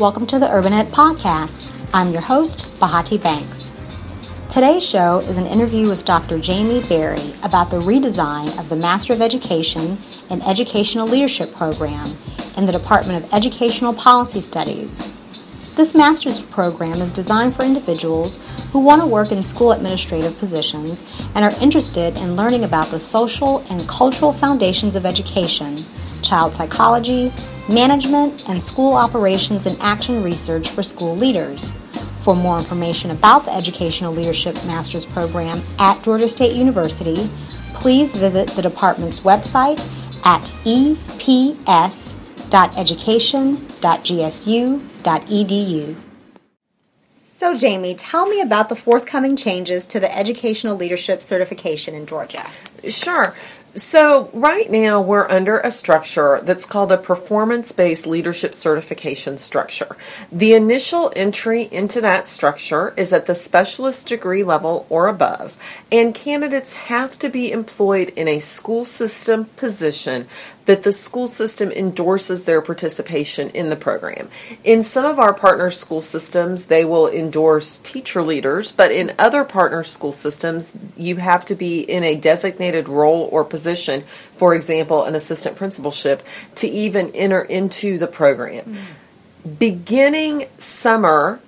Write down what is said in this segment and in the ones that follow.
Welcome to the Urban Ed Podcast. I'm your host, Bahati Banks. Today's show is an interview with Dr. Jamie Berry about the redesign of the Master of Education in Educational Leadership program in the Department of Educational Policy Studies. This master's program is designed for individuals who want to work in school administrative positions and are interested in learning about the social and cultural foundations of education, child psychology, management, and school operations and action research for school leaders. For more information about the Educational Leadership Master's Program at Georgia State University, please visit the department's website at eps.education.gsu.edu. So, Jamie, tell me about the forthcoming changes to the Educational Leadership Certification in Georgia. Sure. So, right now we're under a structure that's called a performance based leadership certification structure. The initial entry into that structure is at the specialist degree level or above, and candidates have to be employed in a school system position that the school system endorses their participation in the program. In some of our partner school systems, they will endorse teacher leaders, but in other partner school systems, you have to be in a designated role or position, for example, an assistant principalship, to even enter into the program. Mm-hmm. Beginning summer,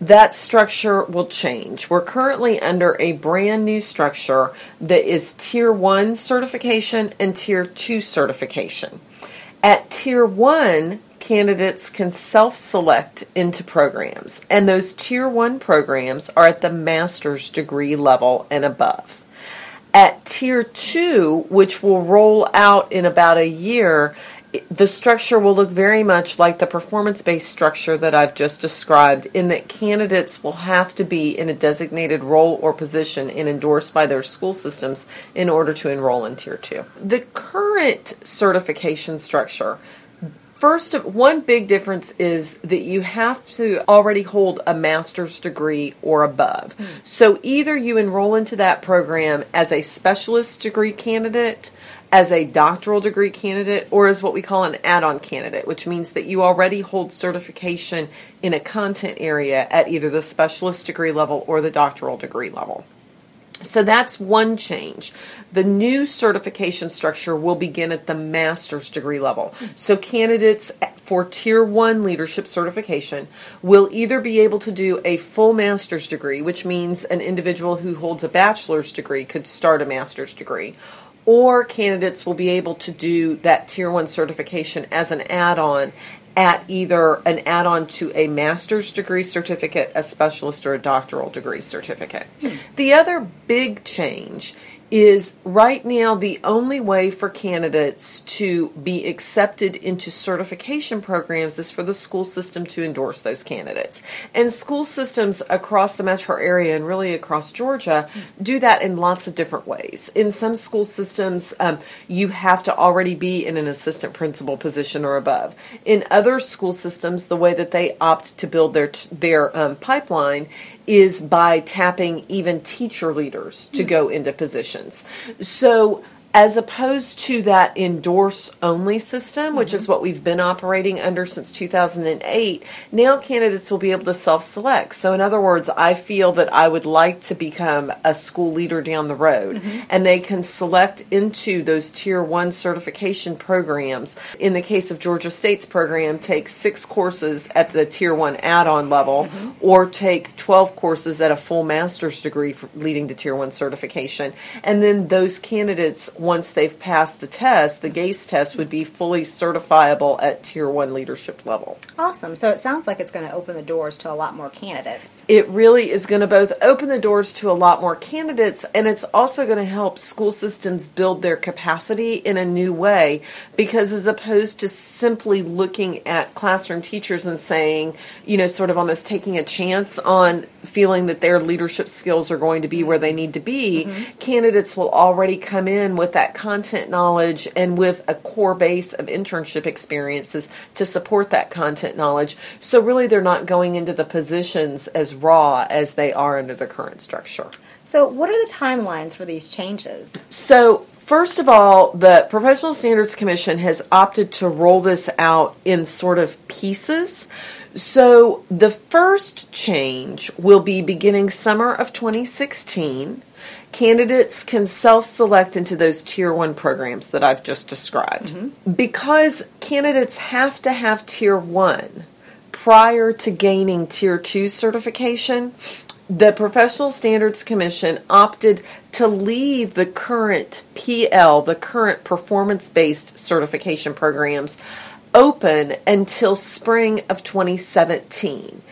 that structure will change. We're currently under a brand new structure that is Tier 1 certification and Tier 2 certification. At Tier 1, candidates can self select into programs, and those Tier 1 programs are at the master's degree level and above. At Tier 2, which will roll out in about a year, the structure will look very much like the performance based structure that I've just described, in that candidates will have to be in a designated role or position and endorsed by their school systems in order to enroll in Tier 2. The current certification structure First, one big difference is that you have to already hold a master's degree or above. Mm. So either you enroll into that program as a specialist degree candidate, as a doctoral degree candidate or as what we call an add on candidate, which means that you already hold certification in a content area at either the specialist degree level or the doctoral degree level. So that's one change. The new certification structure will begin at the master's degree level. So candidates for Tier 1 leadership certification will either be able to do a full master's degree, which means an individual who holds a bachelor's degree could start a master's degree, or candidates will be able to do that tier one certification as an add on at either an add on to a master's degree certificate, a specialist, or a doctoral degree certificate. Hmm. The other big change is right now the only way for candidates to be accepted into certification programs is for the school system to endorse those candidates. And school systems across the metro area and really across Georgia do that in lots of different ways. In some school systems, um, you have to already be in an assistant principal position or above. In other school systems, the way that they opt to build their their um, pipeline is by tapping even teacher leaders to go into positions. So as opposed to that endorse only system, which mm-hmm. is what we've been operating under since 2008, now candidates will be able to self select. So, in other words, I feel that I would like to become a school leader down the road, mm-hmm. and they can select into those tier one certification programs. In the case of Georgia State's program, take six courses at the tier one add on level, mm-hmm. or take 12 courses at a full master's degree leading to tier one certification. And then those candidates once they've passed the test, the GACE test would be fully certifiable at Tier 1 leadership level. Awesome. So it sounds like it's going to open the doors to a lot more candidates. It really is going to both open the doors to a lot more candidates, and it's also going to help school systems build their capacity in a new way because as opposed to simply looking at classroom teachers and saying, you know, sort of almost taking a chance on feeling that their leadership skills are going to be where they need to be, mm-hmm. candidates will already come in with that content knowledge and with a core base of internship experiences to support that content knowledge. So, really, they're not going into the positions as raw as they are under the current structure. So, what are the timelines for these changes? So, First of all, the Professional Standards Commission has opted to roll this out in sort of pieces. So the first change will be beginning summer of 2016. Candidates can self select into those Tier 1 programs that I've just described. Mm-hmm. Because candidates have to have Tier 1 prior to gaining Tier 2 certification, the Professional Standards Commission opted to leave the current PL, the current performance based certification programs, open until spring of 2017.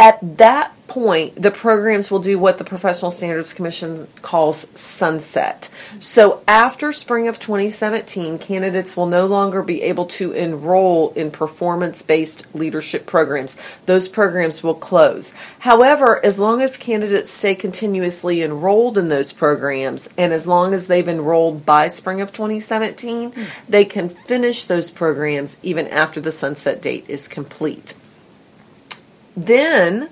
At that point, the programs will do what the Professional Standards Commission calls sunset. So after spring of 2017, candidates will no longer be able to enroll in performance based leadership programs. Those programs will close. However, as long as candidates stay continuously enrolled in those programs and as long as they've enrolled by spring of 2017, mm. they can finish those programs even after the sunset date is complete. Then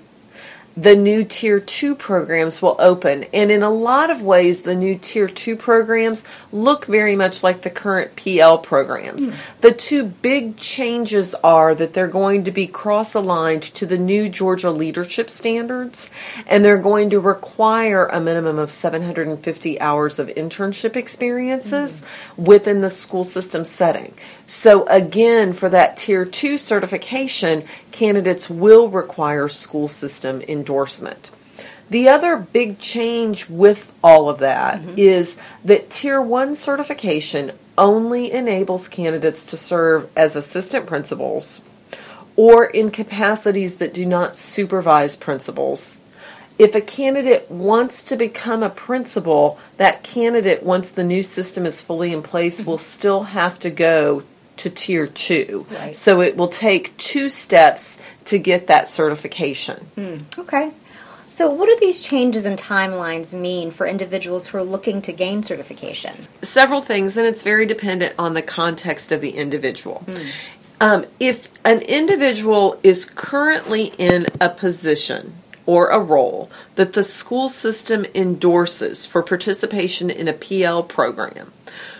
the new Tier 2 programs will open. And in a lot of ways, the new Tier 2 programs look very much like the current PL programs. Mm. The two big changes are that they're going to be cross aligned to the new Georgia leadership standards, and they're going to require a minimum of 750 hours of internship experiences mm. within the school system setting. So, again, for that Tier 2 certification, candidates will require school system endorsement. The other big change with all of that mm-hmm. is that Tier 1 certification only enables candidates to serve as assistant principals or in capacities that do not supervise principals. If a candidate wants to become a principal, that candidate, once the new system is fully in place, mm-hmm. will still have to go to tier two. Right. So it will take two steps to get that certification. Mm, okay. So, what do these changes and timelines mean for individuals who are looking to gain certification? Several things, and it's very dependent on the context of the individual. Mm. Um, if an individual is currently in a position or a role that the school system endorses for participation in a PL program,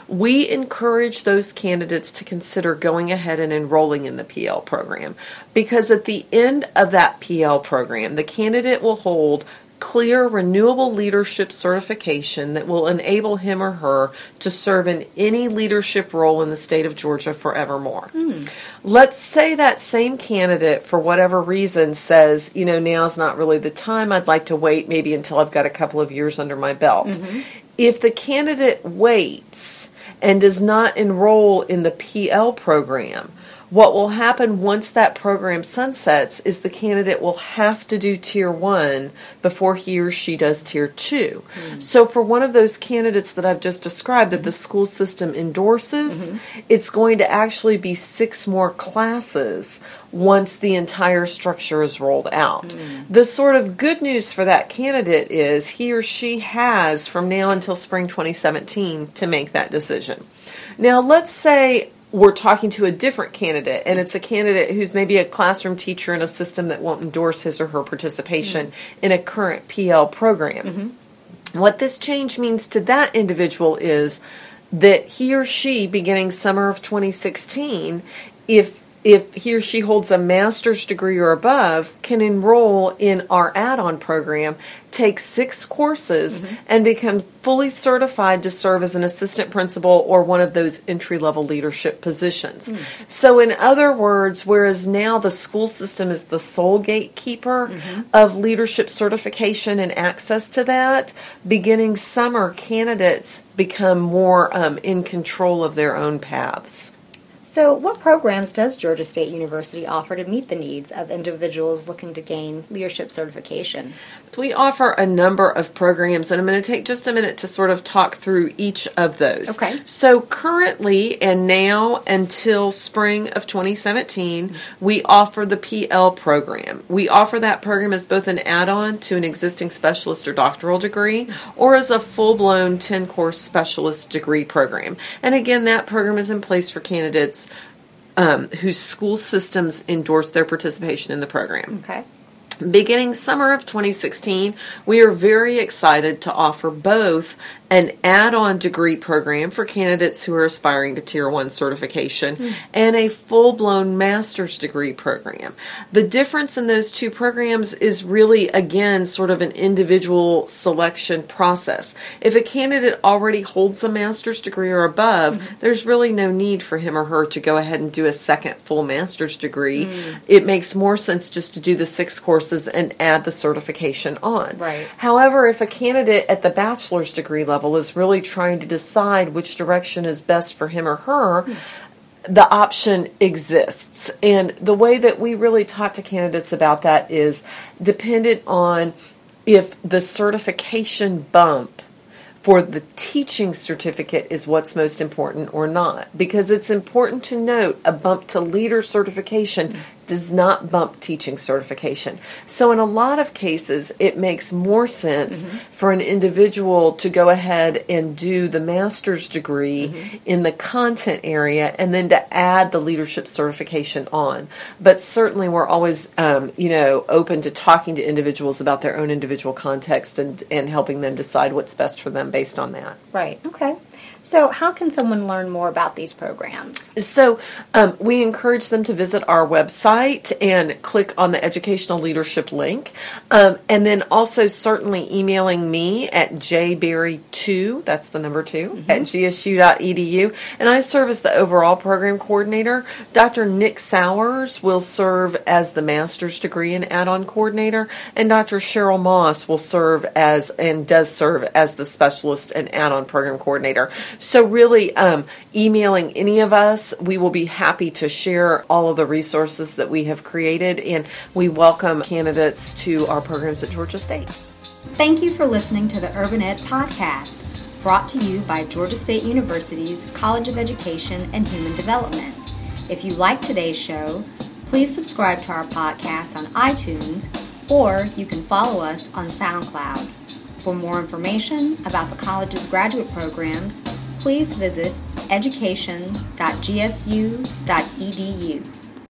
we encourage those candidates to consider going ahead and enrolling in the PL program because at the end of that PL program, the candidate will hold clear renewable leadership certification that will enable him or her to serve in any leadership role in the state of Georgia forevermore. Mm. Let's say that same candidate, for whatever reason, says, you know, now's not really the time. I'd like to wait maybe until I've got a couple of years under my belt. Mm-hmm. If the candidate waits, and does not enroll in the PL program, what will happen once that program sunsets is the candidate will have to do tier one before he or she does tier 2 mm-hmm. So, for one of those candidates that I've just described that the school system endorses, mm-hmm. it's going to actually be six more classes once the entire structure is rolled out. Mm-hmm. The sort of good news for that candidate is he or she has from now until spring 2017 to make that decision. Now, let's say we're talking to a different candidate, and it's a candidate who's maybe a classroom teacher in a system that won't endorse his or her participation mm-hmm. in a current PL program. Mm-hmm. What this change means to that individual is that he or she, beginning summer of 2016, if if he or she holds a master's degree or above, can enroll in our add on program, take six courses, mm-hmm. and become fully certified to serve as an assistant principal or one of those entry level leadership positions. Mm. So, in other words, whereas now the school system is the sole gatekeeper mm-hmm. of leadership certification and access to that, beginning summer, candidates become more um, in control of their own paths. So, what programs does Georgia State University offer to meet the needs of individuals looking to gain leadership certification? We offer a number of programs, and I'm going to take just a minute to sort of talk through each of those. Okay. So, currently and now until spring of 2017, we offer the PL program. We offer that program as both an add on to an existing specialist or doctoral degree or as a full blown 10 course specialist degree program. And again, that program is in place for candidates um, whose school systems endorse their participation in the program. Okay. Beginning summer of 2016, we are very excited to offer both an add on degree program for candidates who are aspiring to Tier 1 certification, mm. and a full blown master's degree program. The difference in those two programs is really, again, sort of an individual selection process. If a candidate already holds a master's degree or above, mm-hmm. there's really no need for him or her to go ahead and do a second full master's degree. Mm. It makes more sense just to do the six courses and add the certification on. Right. However, if a candidate at the bachelor's degree level is really trying to decide which direction is best for him or her, the option exists. And the way that we really talk to candidates about that is dependent on if the certification bump for the teaching certificate is what's most important or not. Because it's important to note a bump to leader certification does not bump teaching certification. So, in a lot of cases, it makes more sense mm-hmm. for an individual to go ahead and do the master's degree mm-hmm. in the content area and then to add the leadership certification on. But certainly, we're always, um, you know, open to talking to individuals about their own individual context and, and helping them decide what's best for them based on that. Right. Okay. So, how can someone learn more about these programs? So, um, we encourage them to visit our website and click on the educational leadership link. Um, and then also, certainly, emailing me at jberry2, that's the number 2, mm-hmm. at gsu.edu. And I serve as the overall program coordinator. Dr. Nick Sowers will serve as the master's degree and add on coordinator. And Dr. Cheryl Moss will serve as and does serve as the specialist and add on program coordinator. So, really, um, emailing any of us, we will be happy to share all of the resources that we have created, and we welcome candidates to our programs at Georgia State. Thank you for listening to the Urban Ed Podcast, brought to you by Georgia State University's College of Education and Human Development. If you like today's show, please subscribe to our podcast on iTunes, or you can follow us on SoundCloud. For more information about the college's graduate programs, please visit education.gsu.edu.